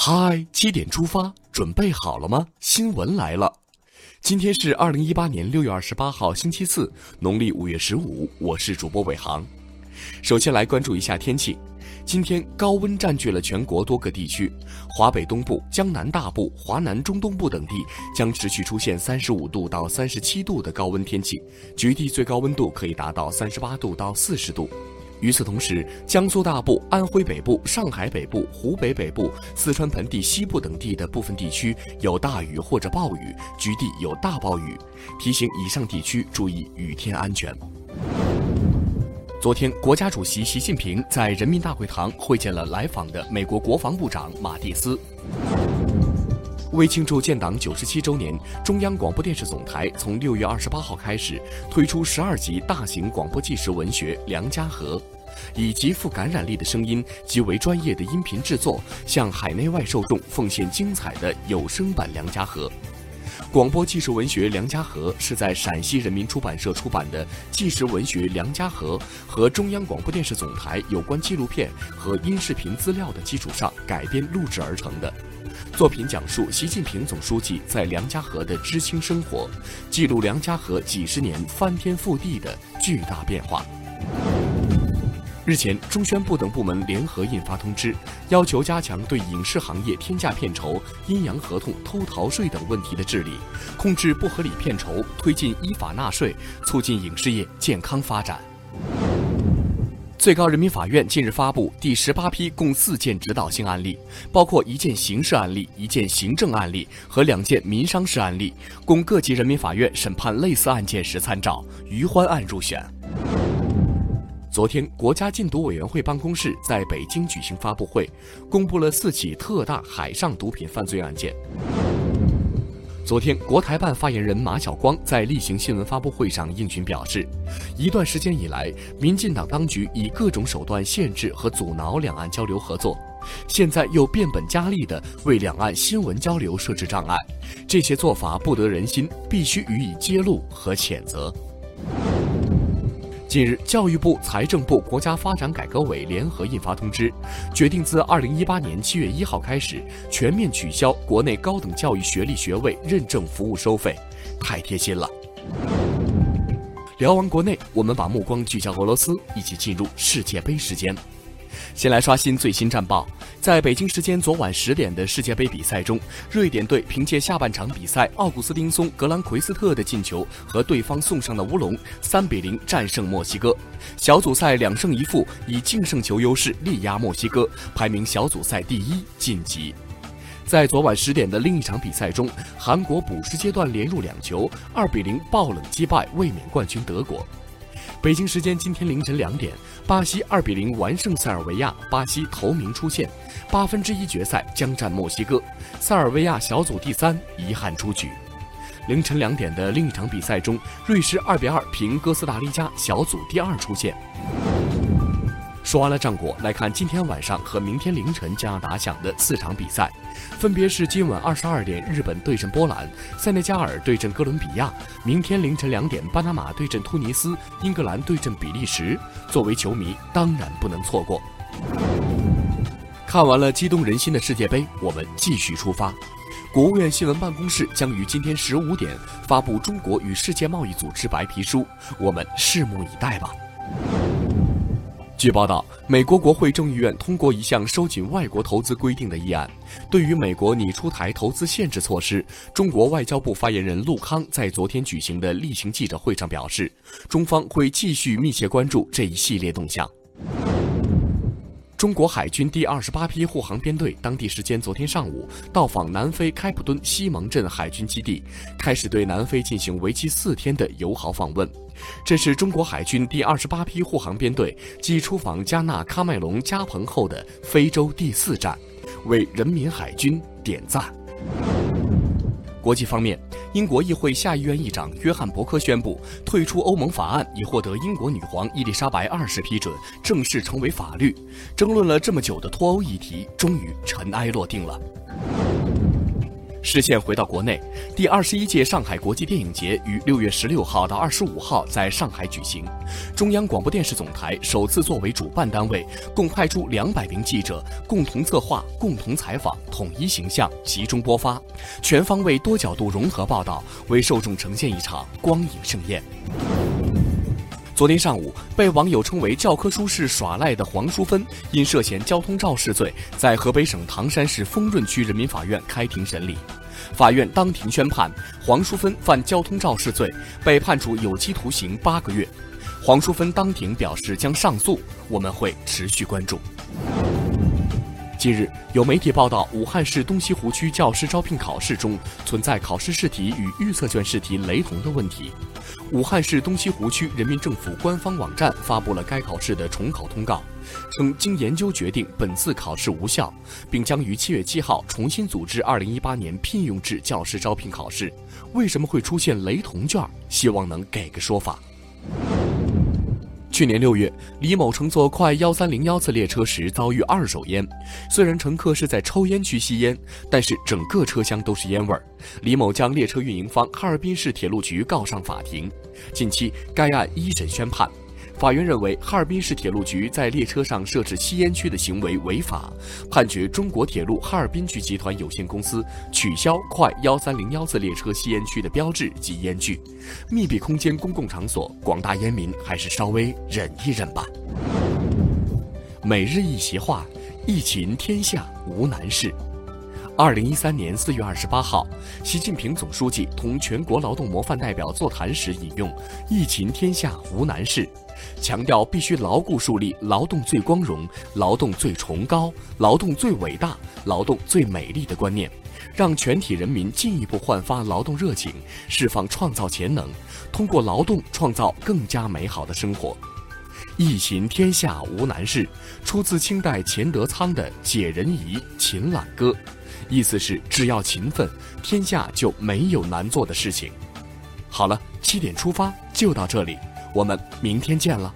嗨，七点出发，准备好了吗？新闻来了，今天是二零一八年六月二十八号，星期四，农历五月十五。我是主播伟航。首先来关注一下天气，今天高温占据了全国多个地区，华北东部、江南大部、华南中东部等地将持续出现三十五度到三十七度的高温天气，局地最高温度可以达到三十八度到四十度。与此同时，江苏大部、安徽北部、上海北部、湖北北部、四川盆地西部等地的部分地区有大雨或者暴雨，局地有大暴雨，提醒以上地区注意雨天安全。昨天，国家主席习近平在人民大会堂会见了来访的美国国防部长马蒂斯。为庆祝建党九十七周年，中央广播电视总台从六月二十八号开始推出十二集大型广播纪实文学《梁家河》，以极富感染力的声音、极为专业的音频制作，向海内外受众奉献精彩的有声版《梁家河》。广播纪实文学《梁家河》是在陕西人民出版社出版的纪实文学《梁家河》和中央广播电视总台有关纪录片和音视频资料的基础上改编录制而成的。作品讲述习近平总书记在梁家河的知青生活，记录梁家河几十年翻天覆地的巨大变化。日前，中宣部等部门联合印发通知，要求加强对影视行业天价片酬、阴阳合同、偷逃税等问题的治理，控制不合理片酬，推进依法纳税，促进影视业健康发展。最高人民法院近日发布第十八批共四件指导性案例，包括一件刑事案例、一件行政案例和两件民商事案例，供各级人民法院审判类似案件时参照。余欢案入选。昨天，国家禁毒委员会办公室在北京举行发布会，公布了四起特大海上毒品犯罪案件。昨天，国台办发言人马晓光在例行新闻发布会上应询表示，一段时间以来，民进党当局以各种手段限制和阻挠两岸交流合作，现在又变本加厉地为两岸新闻交流设置障碍，这些做法不得人心，必须予以揭露和谴责。近日，教育部、财政部、国家发展改革委联合印发通知，决定自二零一八年七月一号开始全面取消国内高等教育学历学位认证服务收费，太贴心了。聊完国内，我们把目光聚焦俄罗斯，一起进入世界杯时间。先来刷新最新战报。在北京时间昨晚十点的世界杯比赛中，瑞典队凭借下半场比赛奥古斯丁松·格兰奎斯特的进球和对方送上的乌龙，三比零战胜墨西哥。小组赛两胜一负，以净胜球优势力压墨西哥，排名小组赛第一晋级。在昨晚十点的另一场比赛中，韩国补时阶段连入两球，二比零爆冷击败卫冕冠军德国。北京时间今天凌晨两点，巴西二比零完胜塞尔维亚，巴西头名出线，八分之一决赛将战墨西哥，塞尔维亚小组第三，遗憾出局。凌晨两点的另一场比赛中，瑞士二比二平哥斯达黎加，小组第二出线。说完了战果，来看今天晚上和明天凌晨将要打响的四场比赛，分别是今晚二十二点日本对阵波兰，塞内加尔对阵哥伦比亚；明天凌晨两点巴拿马对阵突尼斯，英格兰对阵比利时。作为球迷，当然不能错过。看完了激动人心的世界杯，我们继续出发。国务院新闻办公室将于今天十五点发布中国与世界贸易组织白皮书，我们拭目以待吧。据报道，美国国会众议院通过一项收紧外国投资规定的议案。对于美国拟出台投资限制措施，中国外交部发言人陆康在昨天举行的例行记者会上表示，中方会继续密切关注这一系列动向。中国海军第二十八批护航编队当地时间昨天上午到访南非开普敦西蒙镇海军基地，开始对南非进行为期四天的友好访问。这是中国海军第二十八批护航编队继出访加纳喀麦隆加蓬后的非洲第四站，为人民海军点赞。国际方面。英国议会下议院议长约翰伯克宣布，退出欧盟法案已获得英国女皇伊丽莎白二世批准，正式成为法律。争论了这么久的脱欧议题，终于尘埃落定了。视线回到国内，第二十一届上海国际电影节于六月十六号到二十五号在上海举行。中央广播电视总台首次作为主办单位，共派出两百名记者，共同策划、共同采访、统一形象、集中播发，全方位、多角度融合报道，为受众呈现一场光影盛宴。昨天上午，被网友称为“教科书式耍赖”的黄淑芬，因涉嫌交通肇事罪，在河北省唐山市丰润区人民法院开庭审理。法院当庭宣判，黄淑芬犯交通肇事罪，被判处有期徒刑八个月。黄淑芬当庭表示将上诉，我们会持续关注。近日，有媒体报道，武汉市东西湖区教师招聘考试中存在考试试题与预测卷试题雷同的问题。武汉市东西湖区人民政府官方网站发布了该考试的重考通告，称经研究决定，本次考试无效，并将于七月七号重新组织二零一八年聘用制教师招聘考试。为什么会出现雷同卷？希望能给个说法。去年六月，李某乘坐快幺三零幺次列车时遭遇二手烟。虽然乘客是在抽烟区吸烟，但是整个车厢都是烟味儿。李某将列车运营方哈尔滨市铁路局告上法庭。近期，该案一审宣判。法院认为哈尔滨市铁路局在列车上设置吸烟区的行为违法，判决中国铁路哈尔滨局集团有限公司取消快幺三零幺次列车吸烟区的标志及烟具。密闭空间公共场所，广大烟民还是稍微忍一忍吧。每日一席话：疫情天下无难事。二零一三年四月二十八号，习近平总书记同全国劳动模范代表座谈时引用“疫情天下无难事”，强调必须牢固树立“劳动最光荣、劳动最崇高、劳动最伟大、劳动最美丽”的观念，让全体人民进一步焕发劳动热情，释放创造潜能，通过劳动创造更加美好的生活。一勤天下无难事，出自清代钱德仓的《解人疑·勤懒歌》。意思是，只要勤奋，天下就没有难做的事情。好了，七点出发就到这里，我们明天见了。